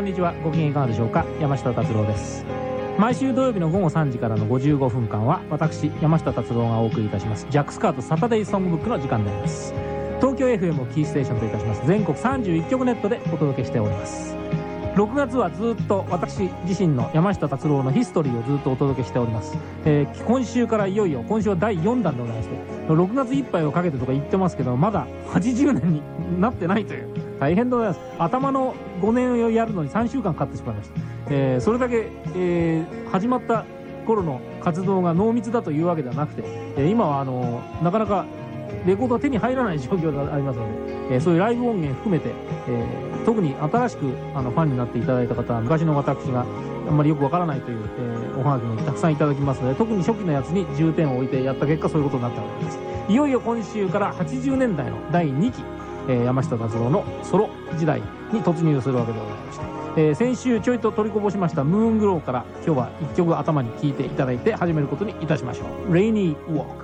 こんにちは。ご機嫌いかがでしょうか。山下達郎です。毎週土曜日の午後3時からの55分間は私山下達郎がお送りいたします。ジャックスカートサタデイソングブックの時間であります東京 FM をキーステーションといたします。全国31局ネットでお届けしております。6月はずっと私自身の山下達郎のヒストリーをずっとお届けしております、えー、今週からいよいよ今週は第4弾でございまして6月いっぱいをかけてとか言ってますけどまだ80年になってないという。大変でございます。頭の5年をやるのに3週間かかってしまいました、えー、それだけ、えー、始まった頃の活動が濃密だというわけではなくて、えー、今はあのなかなかレコードが手に入らない状況がありますので、えー、そういうライブ音源含めて、えー、特に新しくあのファンになっていただいた方は昔の私があんまりよくわからないという、えー、おはがきもたくさんいただきますので特に初期のやつに重点を置いてやった結果そういうことになったわけです。いよいよ今週から80年代の第2期え、山下達郎のソロ時代に突入するわけでございました、えー、先週ちょいと取りこぼしましたムーングローから今日は1曲頭に聴いていただいて始めることにいたしましょう「レイニー・ウォーク」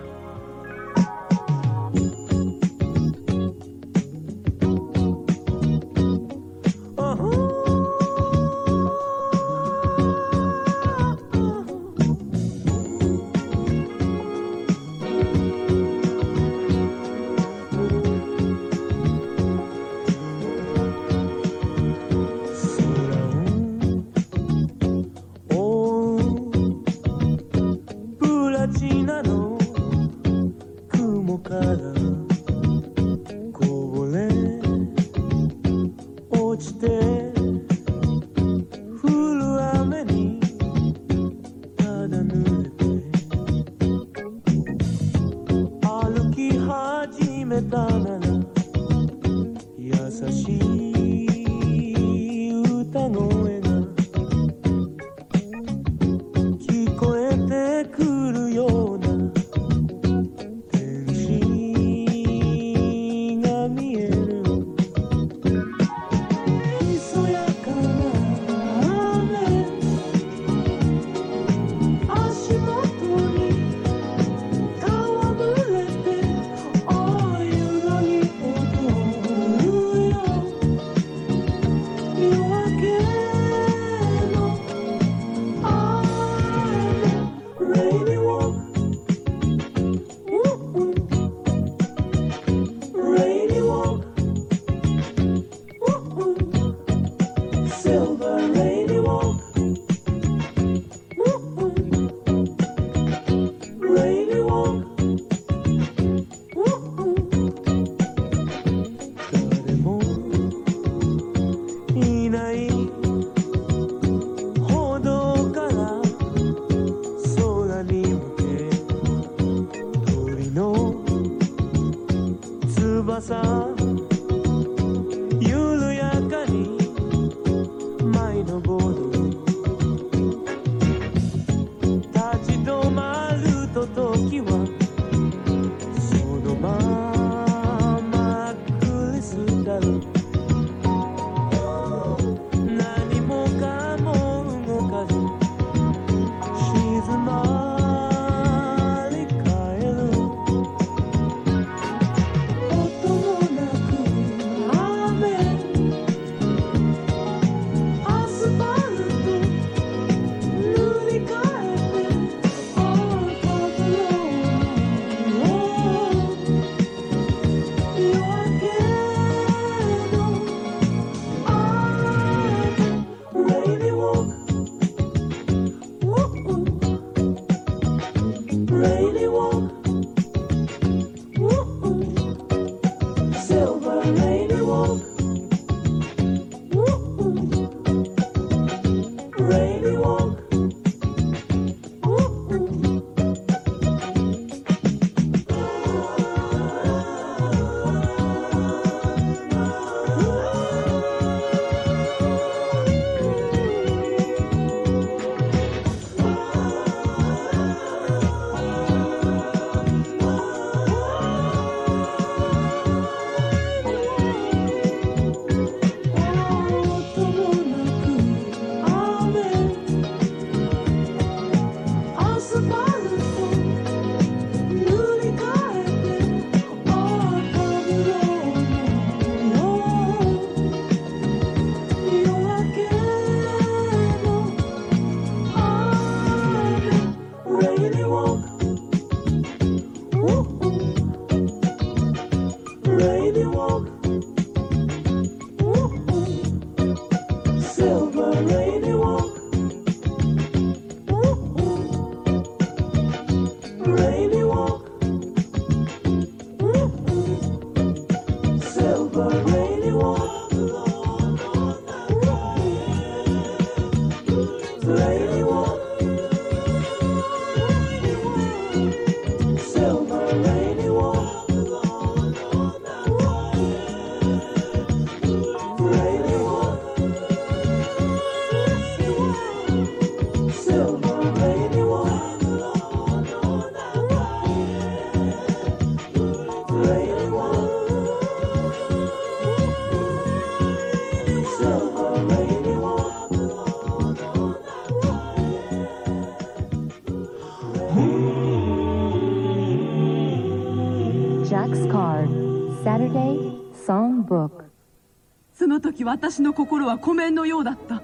私の心は湖面のようだった。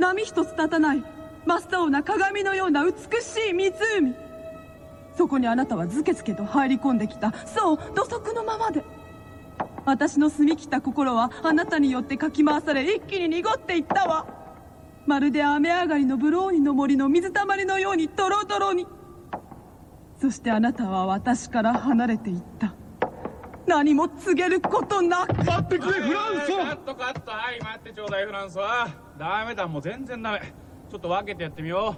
波一つ立たない。真っ青な鏡のような美しい湖。そこにあなたはズケズケと入り込んできた。そう土足のままで。私の澄み切った心はあなたによってかき回され一気に濁っていったわ。まるで雨上がりのブローニの森の水たまりのようにドロドロに。そしてあなたは私から離れていった。何も告げることなく。待ってくれフランソカットカットはい待ってちょうだいフランソワダメだもう全然ダメ。ちょっと分けてやってみよ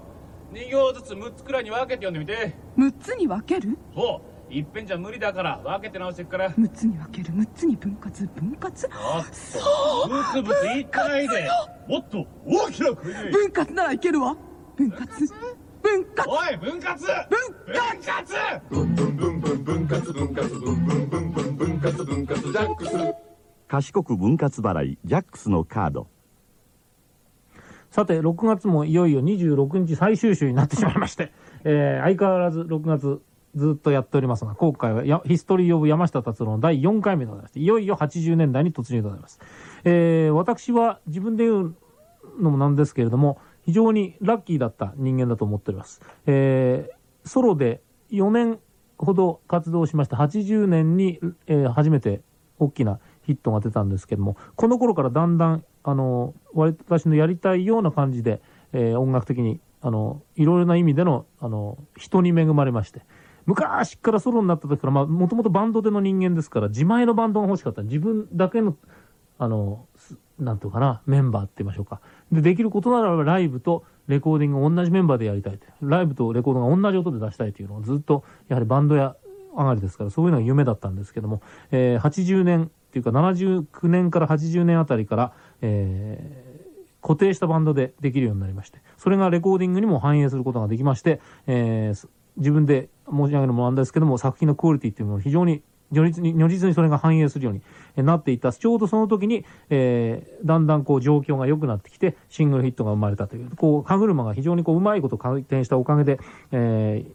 う。2行ずつ6つくらいに分けて読んでみて。6つに分ける？そう。いっぺんじゃ無理だから分けて直してくから。6つに分ける6つに分割分割？おっとブツブツ言ってないでもっと大きな声で分割ならいけるわ。分割。分割。おい分割！分割！ブンブンブンブン分割分割ジャックス賢く分割払いジャックスのカードさて、6月もいよいよ26日最終週になってしまいまして、えー相変わらず6月ずっとやっておりますが、今回はやヒストリー・オブ山下達郎の第4回目でございまして、いよいよ80年代に突入でございます。えー私は自分で言うのもなんですけれども、非常にラッキーだった人間だと思っております。えーソロで4年ほど活動しました80年に、えー初めて大きなヒットが出たんですけども、この頃からだんだん、あの、私のやりたいような感じで、えー音楽的に、あの、いろいろな意味での、あの、人に恵まれまして、昔からソロになった時から、まあ、もともとバンドでの人間ですから、自前のバンドが欲しかった。自分だけの、あの、なんていうかな、メンバーって言いましょうか。で、できることならばライブとレコーディングを同じメンバーでやりたいって。ライブとレコードが同じ音で出したいというのをずっと、やはりバンドや上がりですから、そういうのが夢だったんですけども、えー80年っていうか79年から80年あたりから、えー固定したバンドでできるようになりまして、それがレコーディングにも反映することができまして、えー自分で申し上げるのもなんですけども、作品のクオリティっていうのを非常に如実に如実にそれが反映するようになっていった。ちょうどその時に、えーだんだんこう状況が良くなってきて、シングルヒットが生まれたという、こう、歯車が非常にこう、うまいこと回転したおかげで、えー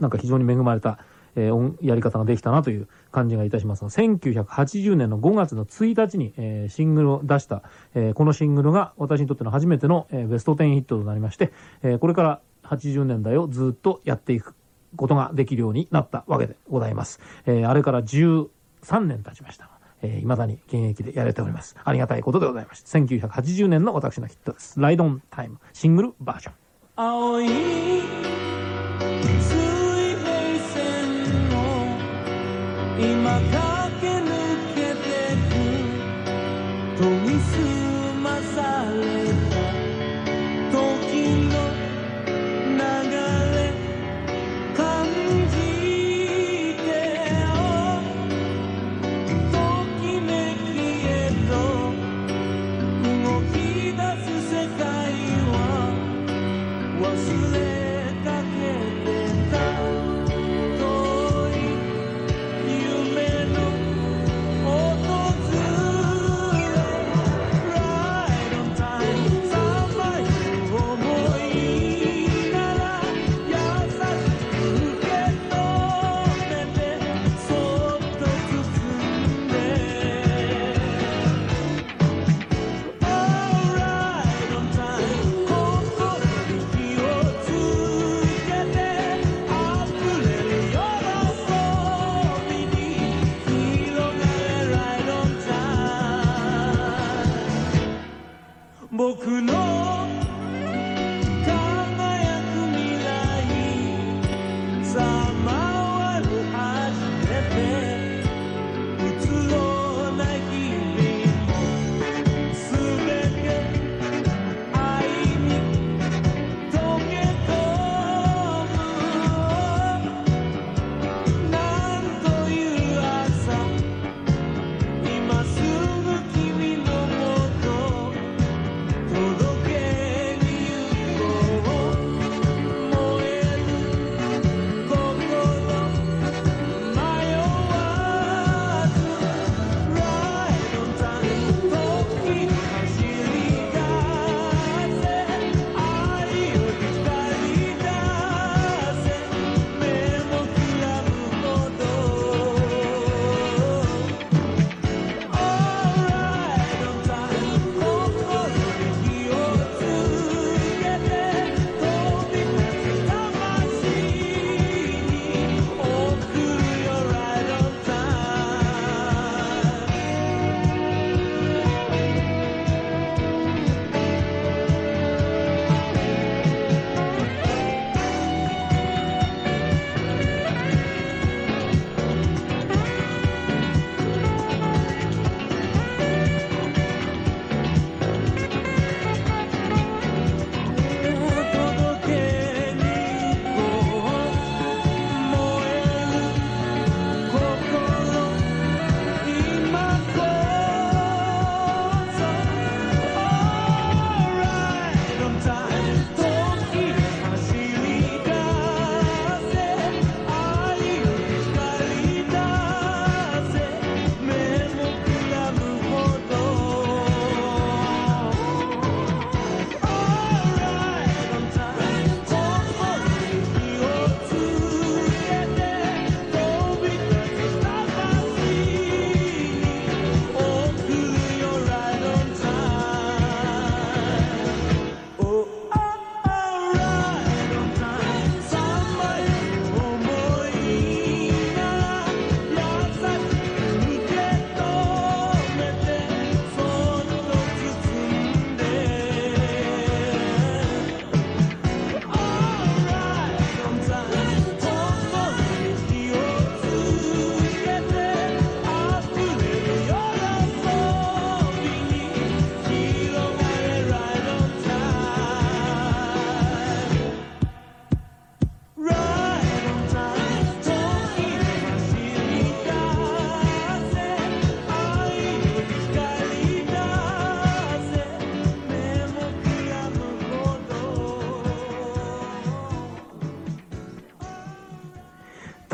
なんか非常に恵まれた、えーやり方ができたなという感じがいたしますが、1980年の5月の1日に、えーシングルを出した、えーこのシングルが私にとっての初めての、えーベスト10ヒットとなりまして、えーこれから80年代をずっとやっていくことができるようになったわけでございます。えーあれから13年経ちました、えー未だに現役でやれております。ありがたいことでございました。1980年の私のヒットです。ライドオンタイムシングルバージョン。今駆け抜けてく。研ぎ澄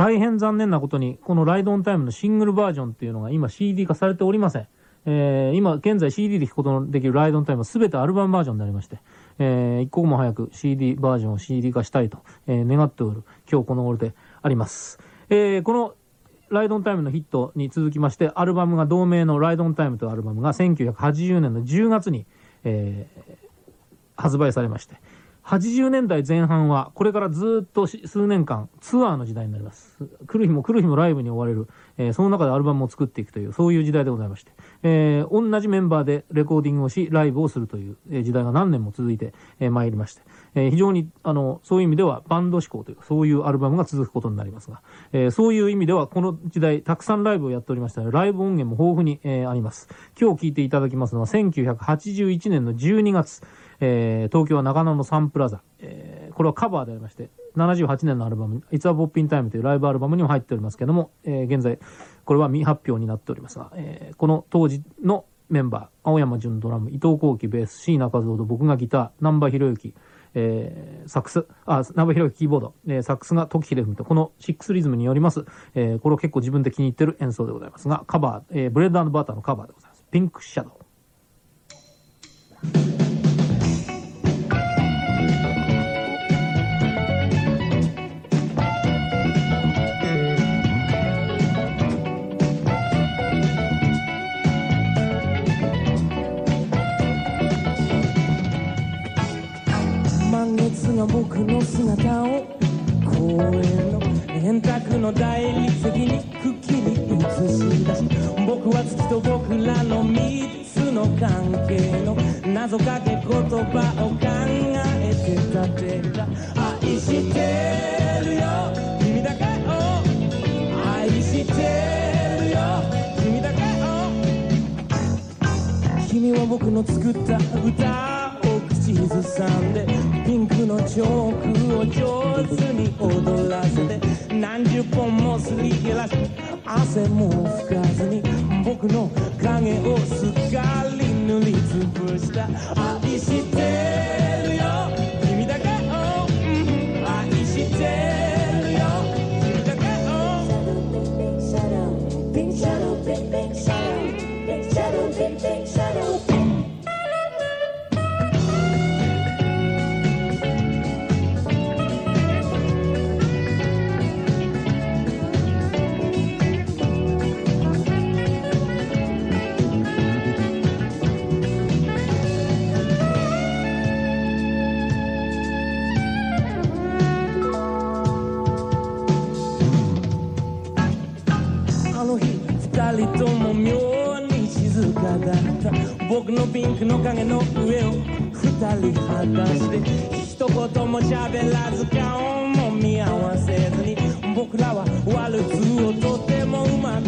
大変残念なことに、このライドオンタイムのシングルバージョンっていうのが今 CD 化されておりません。えー今現在 CD で聴くことのできるライドオンタイムは全てアルバムバージョンになりまして、えー一刻も早く CD バージョンを CD 化したいと、えー願っておる今日この頃であります。えーこのライドオンタイムのヒットに続きまして、アルバムが同名のライドオンタイムというアルバムが1980年の10月に、えー発売されまして、80年代前半は、これからずっと数年間、ツアーの時代になります。来る日も来る日もライブに追われる、えーその中でアルバムを作っていくという、そういう時代でございまして、えー同じメンバーでレコーディングをし、ライブをするという、え時代が何年も続いて、えー参りまして、え非常に、あの、そういう意味ではバンド志向という、そういうアルバムが続くことになりますが、えそういう意味では、この時代、たくさんライブをやっておりましたので、ライブ音源も豊富に、えあります。今日聴いていただきますのは、1981年の12月、えー東京は中野のサンプラザ、えーこれはカバーでありまして、78年のアルバム、It's a Poppin' Time というライブアルバムにも入っておりますけども、えー現在、これは未発表になっておりますが、えーこの当時のメンバー、青山純ドラム、伊藤幸喜ベース、椎名和夫と僕がギター、南波博之、えーサックス、あ、南波博之キーボード、えーサックスが時秀文と、このシックスリズムによります、えーこれを結構自分で気に入ってる演奏でございますが、カバー、えーブレッドバターのカバーでございます。ピンクシャドウ。の大理石にくっきり映し出し僕は月と僕らの三つの関係の謎かけ言葉を考えて立てた愛してるよ。君だけを愛してるよ。君だけを君は僕の作った歌を口ずさんでピンクのチョークを上手に踊らせて何十本もすり減らし汗も拭かずに僕の影をすっかり塗りつぶした。愛してるよ。僕のピンクの影の上を二人果たして一言も喋らず顔も見合わせずに僕らはワルツをとてもうまく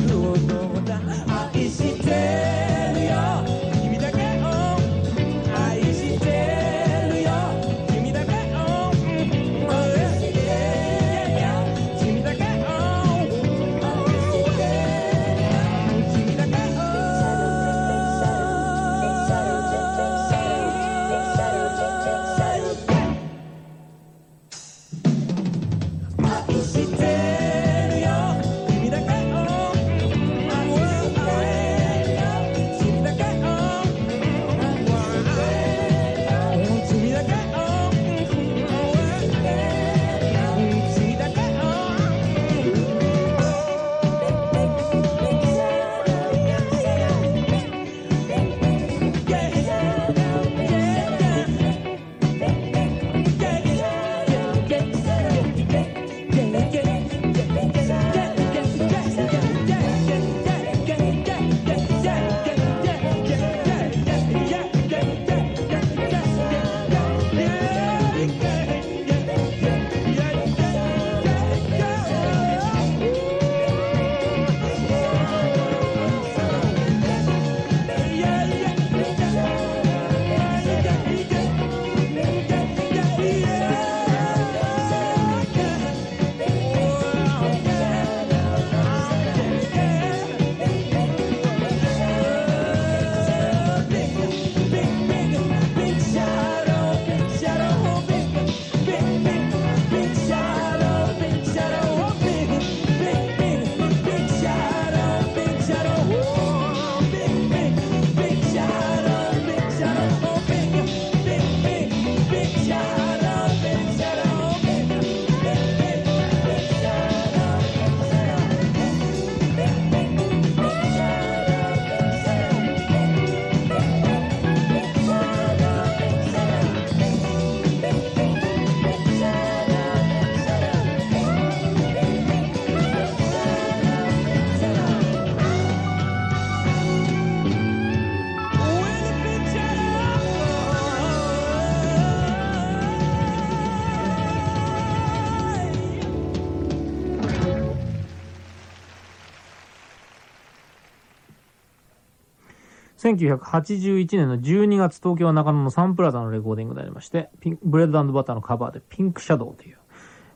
1981年の12月東京は中野のサンプラザのレコーディングでありまして、ピンブレッドバターのカバーでピンクシャドウという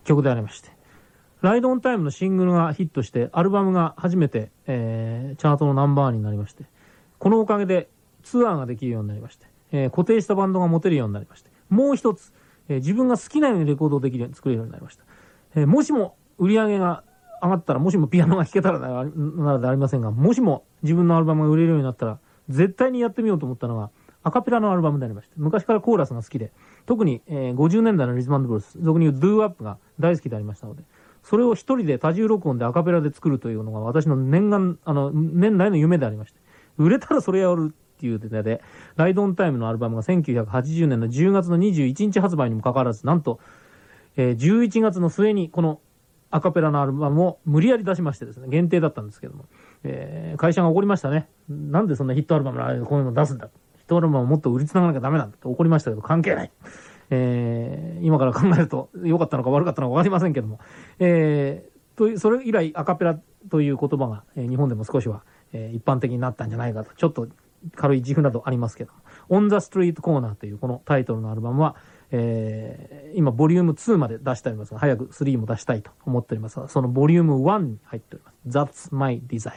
曲でありまして、ライドオンタイムのシングルがヒットして、アルバムが初めて、えー、チャートのナンバーになりまして、このおかげでツアーができるようになりまして、えー固定したバンドが持てるようになりまして、もう一つ、えー自分が好きなようにレコードをできるように作れるようになりました。えーもしも売り上げが上がったら、もしもピアノが弾けたらならならでありませんが、もしも自分のアルバムが売れるようになったら、絶対にやってみようと思ったのが、アカペラのアルバムでありまして、昔からコーラスが好きで、特に、えー50年代のリズムブルース、俗に言うドゥーアップが大好きでありましたので、それを一人で多重録音でアカペラで作るというのが私の念願、あの、年内の夢でありまして、売れたらそれやるっていうネタで、ライドオンタイムのアルバムが1980年の10月の21日発売にもかかわらず、なんと、えー11月の末にこのアカペラのアルバムを無理やり出しましてですね、限定だったんですけども、えー会社が怒りましたね。なんでそんなヒットアルバムのあこういうの出すんだ。ヒットアルバムをもっと売りつながなきゃダメなんだって怒りましたけど、関係ない。えー今から考えると良かったのか悪かったのか分かりませんけども、えーと、それ以来アカペラという言葉が、えー日本でも少しは、えー一般的になったんじゃないかと、ちょっと軽い自負などありますけども、On the Street Corner というこのタイトルのアルバムは、えー今、ボリューム2まで出しておりますが、早く3も出したいと思っておりますが、そのボリューム1に入っております。That's My Desire。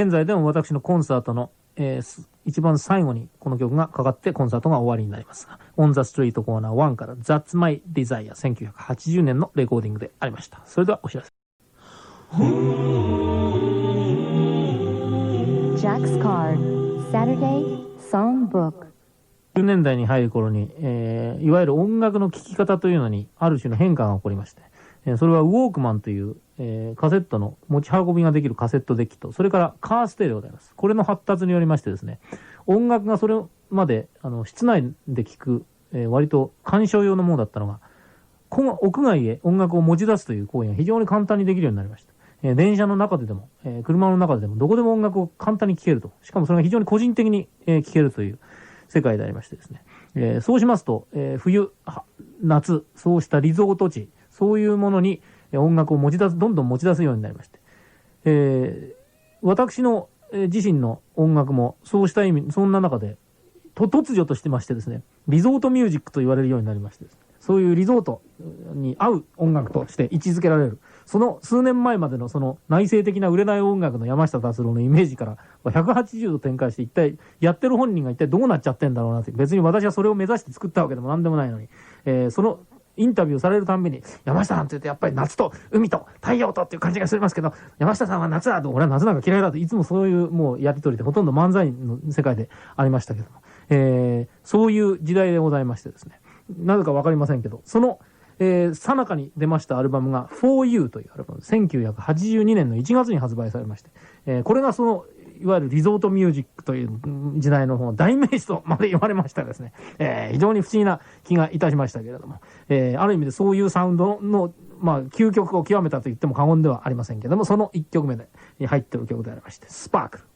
現在でも私のコンサートの、えーす一番最後にこの曲がかかってコンサートが終わりになりますが、On the Street Corner 1から That's My Desire 1980年のレコーディングでありました。それではお知らせ。Jack's Card, Saturday Songbook. 10年代に入る頃に、えーいわゆる音楽の聴き方というのにある種の変化が起こりまして、えーそれはウォークマンという、えーカセットの持ち運びができるカセットデッキと、それからカーステレオであります。これの発達によりましてですね、音楽がそれまで、あの、室内で聴く、えー割と鑑賞用のものだったのが、屋外へ音楽を持ち出すという行為が非常に簡単にできるようになりました。えー電車の中ででも、え車の中ででも、どこでも音楽を簡単に聴けると。しかもそれが非常に個人的に聴、えーけるという世界でありましてですね。えそうしますと、え冬、夏、そうしたリゾート地、そういうものに音楽を持ち出す、どんどん持ち出すようになりまして。えー私の、えー自身の音楽もそうした意味、そんな中で、と突如としてましてですね、リゾートミュージックと言われるようになりましてね、そういうリゾートに合う音楽として位置づけられる。その数年前までのその内省的な売れない音楽の山下達郎のイメージから180度展開して一体やってる本人が一体どうなっちゃってんだろうなって別に私はそれを目指して作ったわけでも何でもないのに、えーそのインタビューされるたんびに、山下さんって言うとやっぱり夏と海と太陽とっていう感じがしますけど、山下さんは夏だと、俺は夏なんか嫌いだと、いつもそういうもうやりとりでほとんど漫才の世界でありましたけども、えーそういう時代でございましてですね、なぜかわかりませんけど、その、えー、さなかに出ましたアルバムが For You というアルバム、1982年の1月に発売されまして、えーこれがその、いわゆるリゾートミュージックという時代の方代名詞とまで言われましたですね、えー非常に不思議な気がいたしましたけれども、えーある意味でそういうサウンドの、まあ、究極を極めたと言っても過言ではありませんけれども、その1曲目で入っている曲でありまして、スパークル。「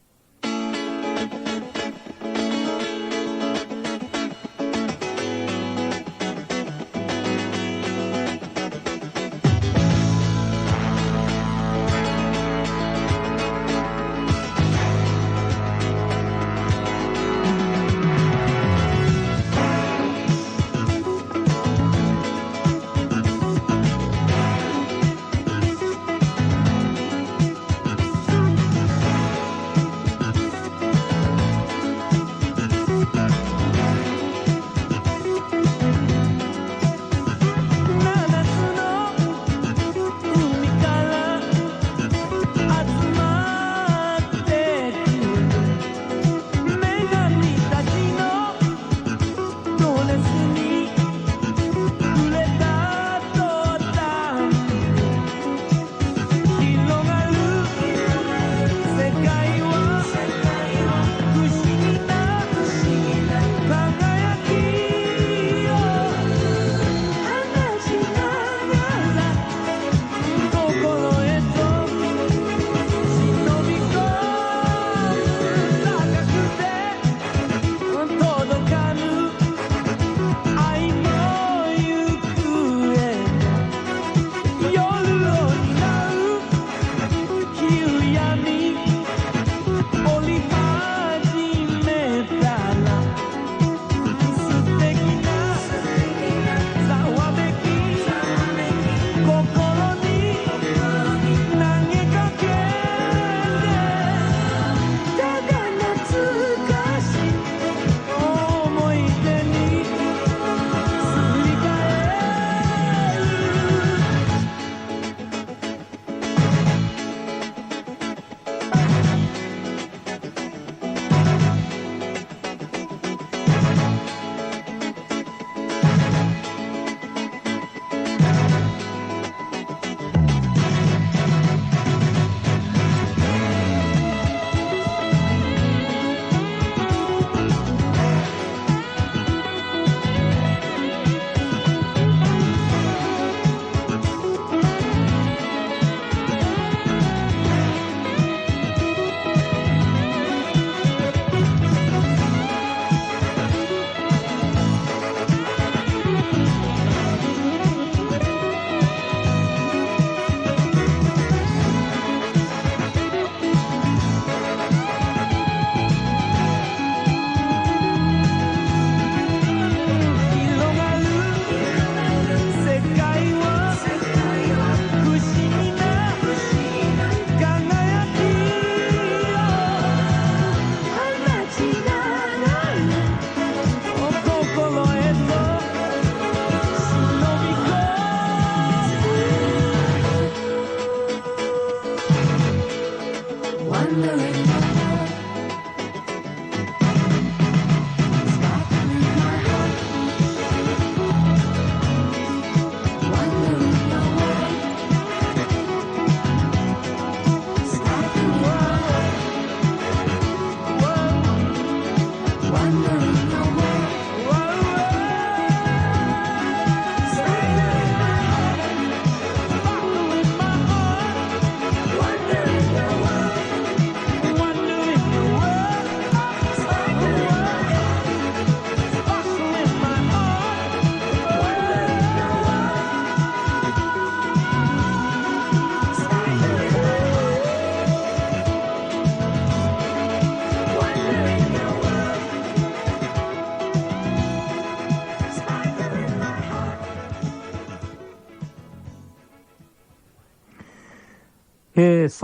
Thank you.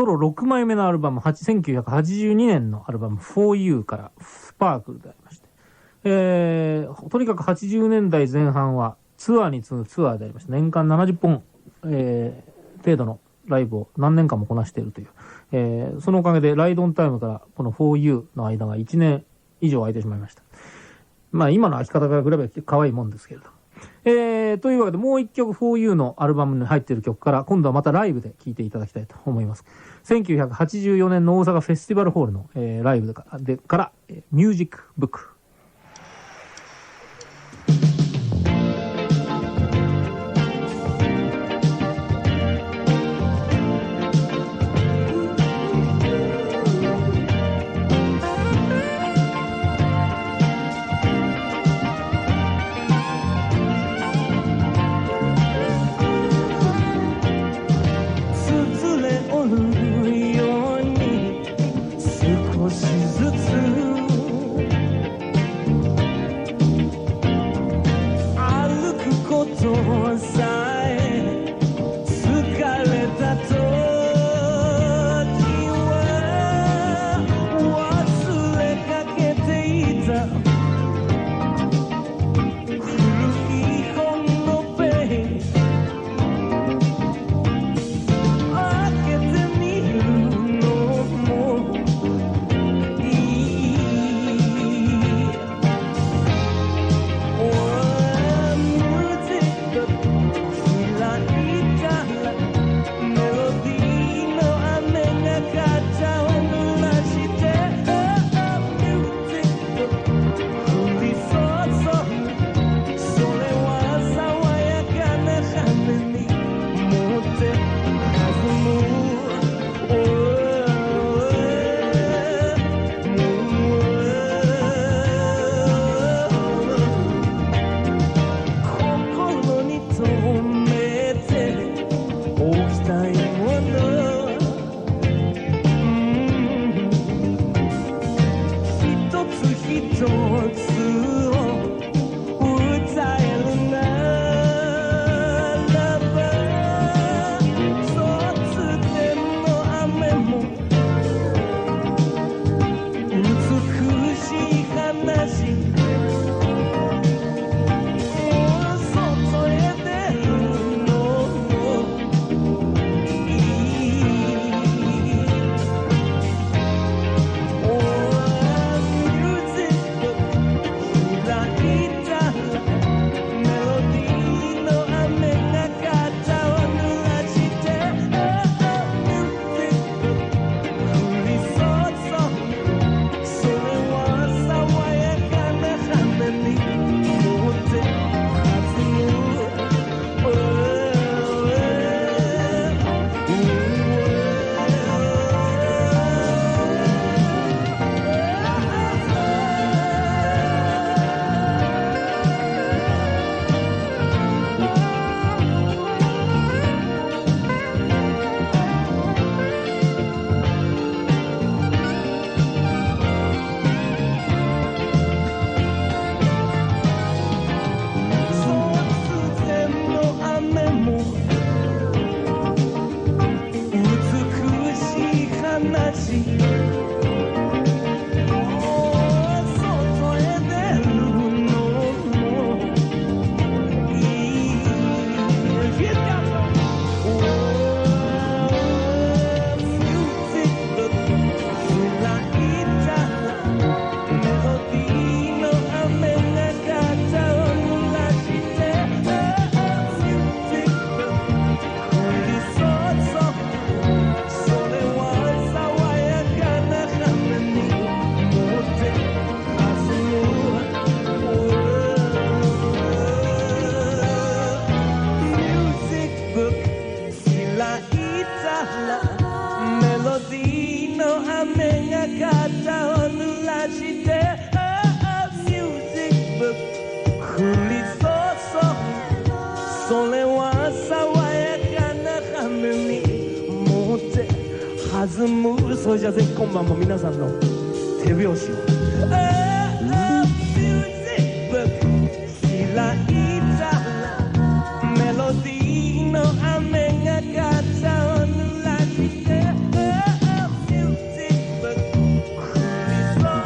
ソロ6枚目のアルバム、1982年のアルバム For You からスパークルでありまして、えーとにかく80年代前半はツアーに次ぐツアーでありまして、年間70本、えー程度のライブを何年間もこなしているという、えーそのおかげでライドオンタイムからこの For You の間が1年以上空いてしまいました。まあ今の空き方から比べて可愛いもんですけれども。えー、というわけでもう一曲 FOU のアルバムに入っている曲から今度はまたライブで聴いていただきたいと思います。1984年の大阪フェスティバルホールの、えーライブでから、ミュージックブック。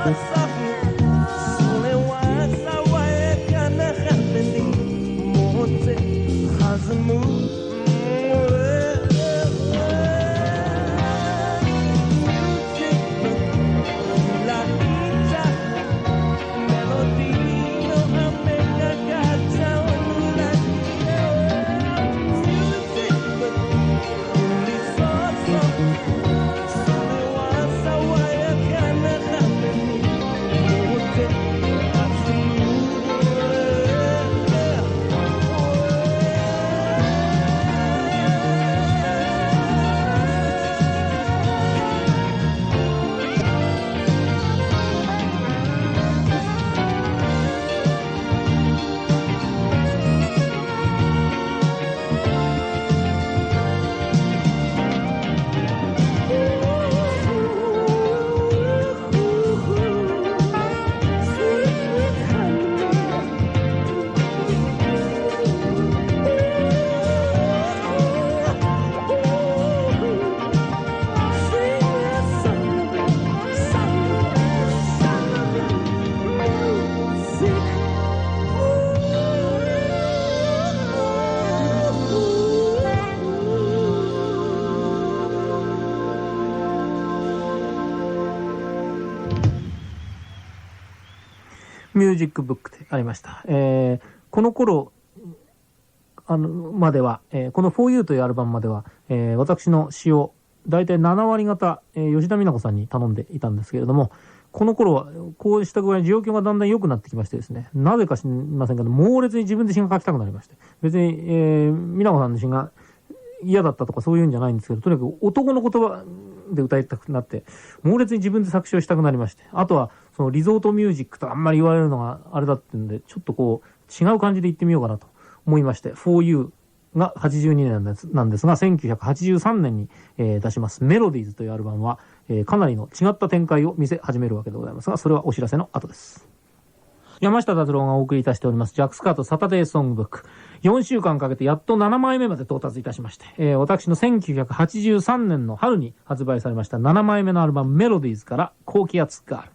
り注ミュージックブックでありました。えーこの頃、あの、までは、えーこの For You というアルバムまでは、えー私の詩を、大体7割方、えー吉田美奈子さんに頼んでいたんですけれども、この頃は、こうした具合に状況がだんだん良くなってきましてですね、なぜか知りませんけど、猛烈に自分で詩が書きたくなりまして、別に、えー、美奈子さんの詩が嫌だったとかそういうんじゃないんですけど、とにかく男の言葉で歌いたくなって、猛烈に自分で作詞をしたくなりまして、あとは、そのリゾートミュージックとあんまり言われるのがあれだってんで、ちょっとこう、違う感じで言ってみようかなと思いまして、For You が82年なんですなんですが、1983年に、えー出しますメロディーズというアルバムは、えーかなりの違った展開を見せ始めるわけでございますが、それはお知らせの後です。山下達郎がお送りいたしております、ジャックスカートサタデーソングブック。4週間かけてやっと7枚目まで到達いたしまして、えー私の1983年の春に発売されました7枚目のアルバムメロディーズから高気圧ガール。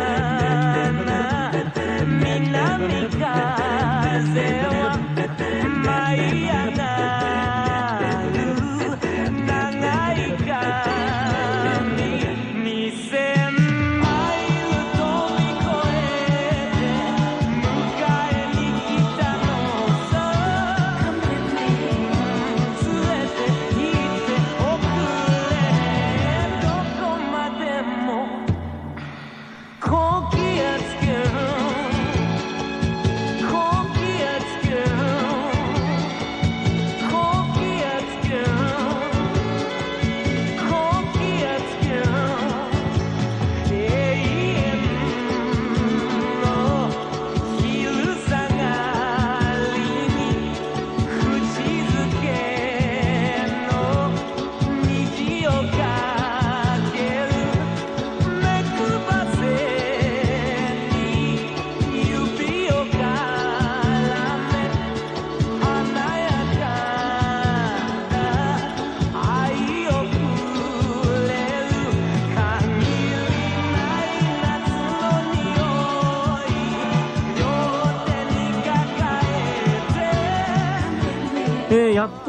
は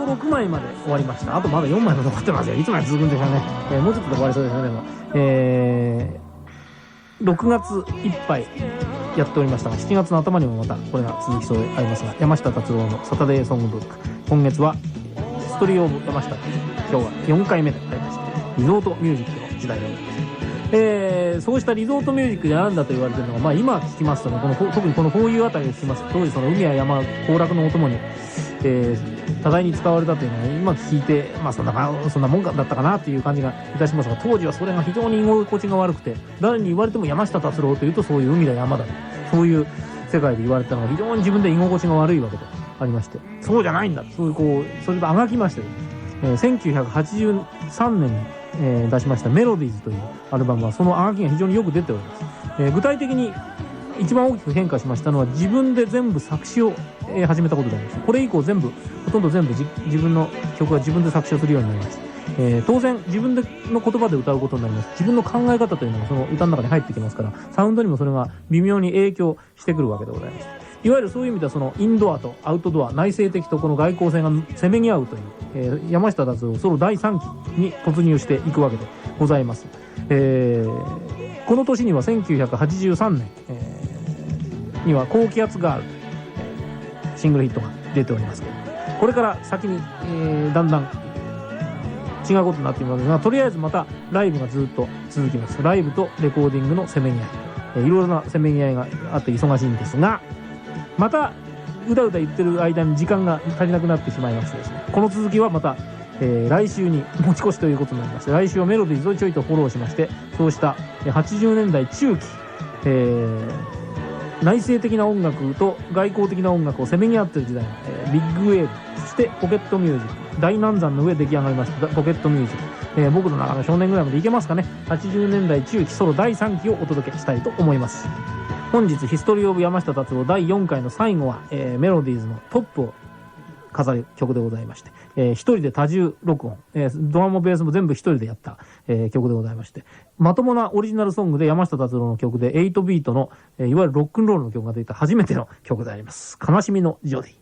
と6枚まで終わりました。あとまだ4枚も残ってますよ。いつまで続くんでしょうね。えーもうちょっとで終わりそうですね、でも。えー6月いっぱいやっておりましたが、7月の頭にもまたこれが続きそうでありますが、山下達郎のサタデーソングブック。今月は、ストリーオブ山下。今日は4回目でありまして、リゾートミュージックの時代でございます。そうしたリゾートミュージックでなんだと言われてるのが、まあ今聞きますとね、この特にこの 4U あたりで聞きますと、当時その海や山、行楽のお供に、えー、多大に使われたというのは今聞いて、まあそんな、そんなもんだったかなという感じがいたしますが、当時はそれが非常に居心地が悪くて、誰に言われても山下達郎というとそういう海だ山だ、そういう世界で言われたのが非常に自分で居心地が悪いわけでありまして、そうじゃないんだ、そういうこう、それとあがきまして、えー1983年に、えー出しましたメロディーズというアルバムはそのあがきが非常によく出ております。えー具体的に一番大きく変化しましたのは自分で全部作詞を、え始めたことであります。これ以降全部、ほとんど全部自分の曲は自分で作詞をするようになりました。えー当然自分での言葉で歌うことになります。自分の考え方というのがその歌の中に入ってきますから、サウンドにもそれが微妙に影響してくるわけでございます。いわゆるそういう意味ではそのインドアとアウトドア、内省的とこの外交性がせめぎ合うという、えー山下達郎ソロ第3期に突入していくわけでございます。えーこの年には1983年、えーには高気圧ガールシングルヒットが出ておりますけど、これから先に、えーだんだん違うことになっていますが、とりあえずまたライブがずっと続きます。ライブとレコーディングのせめぎ合い。えーいろいろなせめぎ合いがあって忙しいんですが、また、うだうだ言ってる間に時間が足りなくなってしまいましてですね、この続きはまた、えー来週に持ち越しということになりまして、来週はメロディーズをちょいとフォローしまして、そうした80年代中期、えー内省的な音楽と外交的な音楽をせめぎ合ってる時代の、えービッグウェーブ、そしてポケットミュージック、大南山の上出来上がりましたポケットミュージック、えー僕の中の少年ぐらいまでいけますかね、80年代中期ソロ第3期をお届けしたいと思います。本日、ヒストリー・オブ・山下達郎第4回の最後は、えーメロディーズのトップを飾る曲でございまして、えー一人で多重録音、えードラムもベースも全部一人でやった、えー曲でございまして、まともなオリジナルソングで山下達郎の曲で8ビートの、えーいわゆるロックンロールの曲が出た初めての曲であります。悲しみのジョディ。「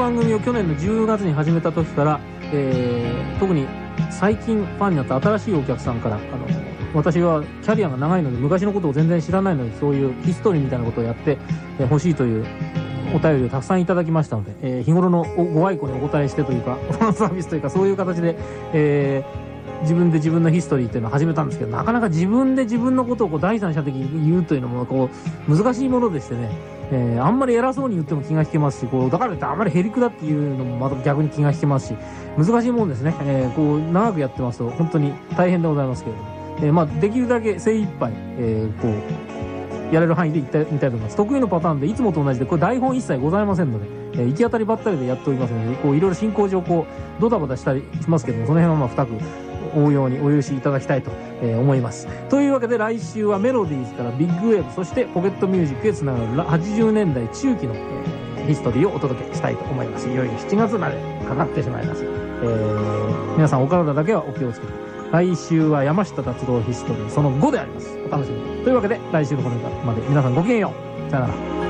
番組を去年の10月に始めた時から、えー特に最近ファンになった新しいお客さんから、あの、私はキャリアが長いので昔のことを全然知らないので、そういうヒストリーみたいなことをやってえー欲しいというお便りをたくさんいただきましたので、えー日頃のご愛顧にお答えしてというか、ファンサービスというか、そういう形で、えー自分で自分のヒストリーっていうのを始めたんですけど、なかなか自分で自分のことをこう第三者的に言うというのも、こう、難しいものでしてね、えーあんまり偉そうに言っても気が引けますし、こう、だからってあんまりへりくだっていうのもまた逆に気が引けますし、難しいもんですね。えーこう、長くやってますと、本当に大変でございますけれども、えーまあ、できるだけ精一杯、えこう、やれる範囲で言ってみたいと思います。得意のパターンでいつもと同じで、これ台本一切ございませんので、え行き当たりばったりでやっておりますので、こう、いろいろ進行上、こう、ドタバタしたりしますけども、その辺はまあ、深く、応用にお許しいただきたいと、え思います。というわけで来週はメロディーズからビッグウェーブ、そしてポケットミュージックへつながる80年代中期の、えヒストリーをお届けしたいと思います。いよいよ7月までかかってしまいます。えー皆さんお体だけはお気をつけて。来週は山下達郎ヒストリーその5であります。お楽しみに。というわけで来週のこのまで皆さんごきげんよう。さよなら。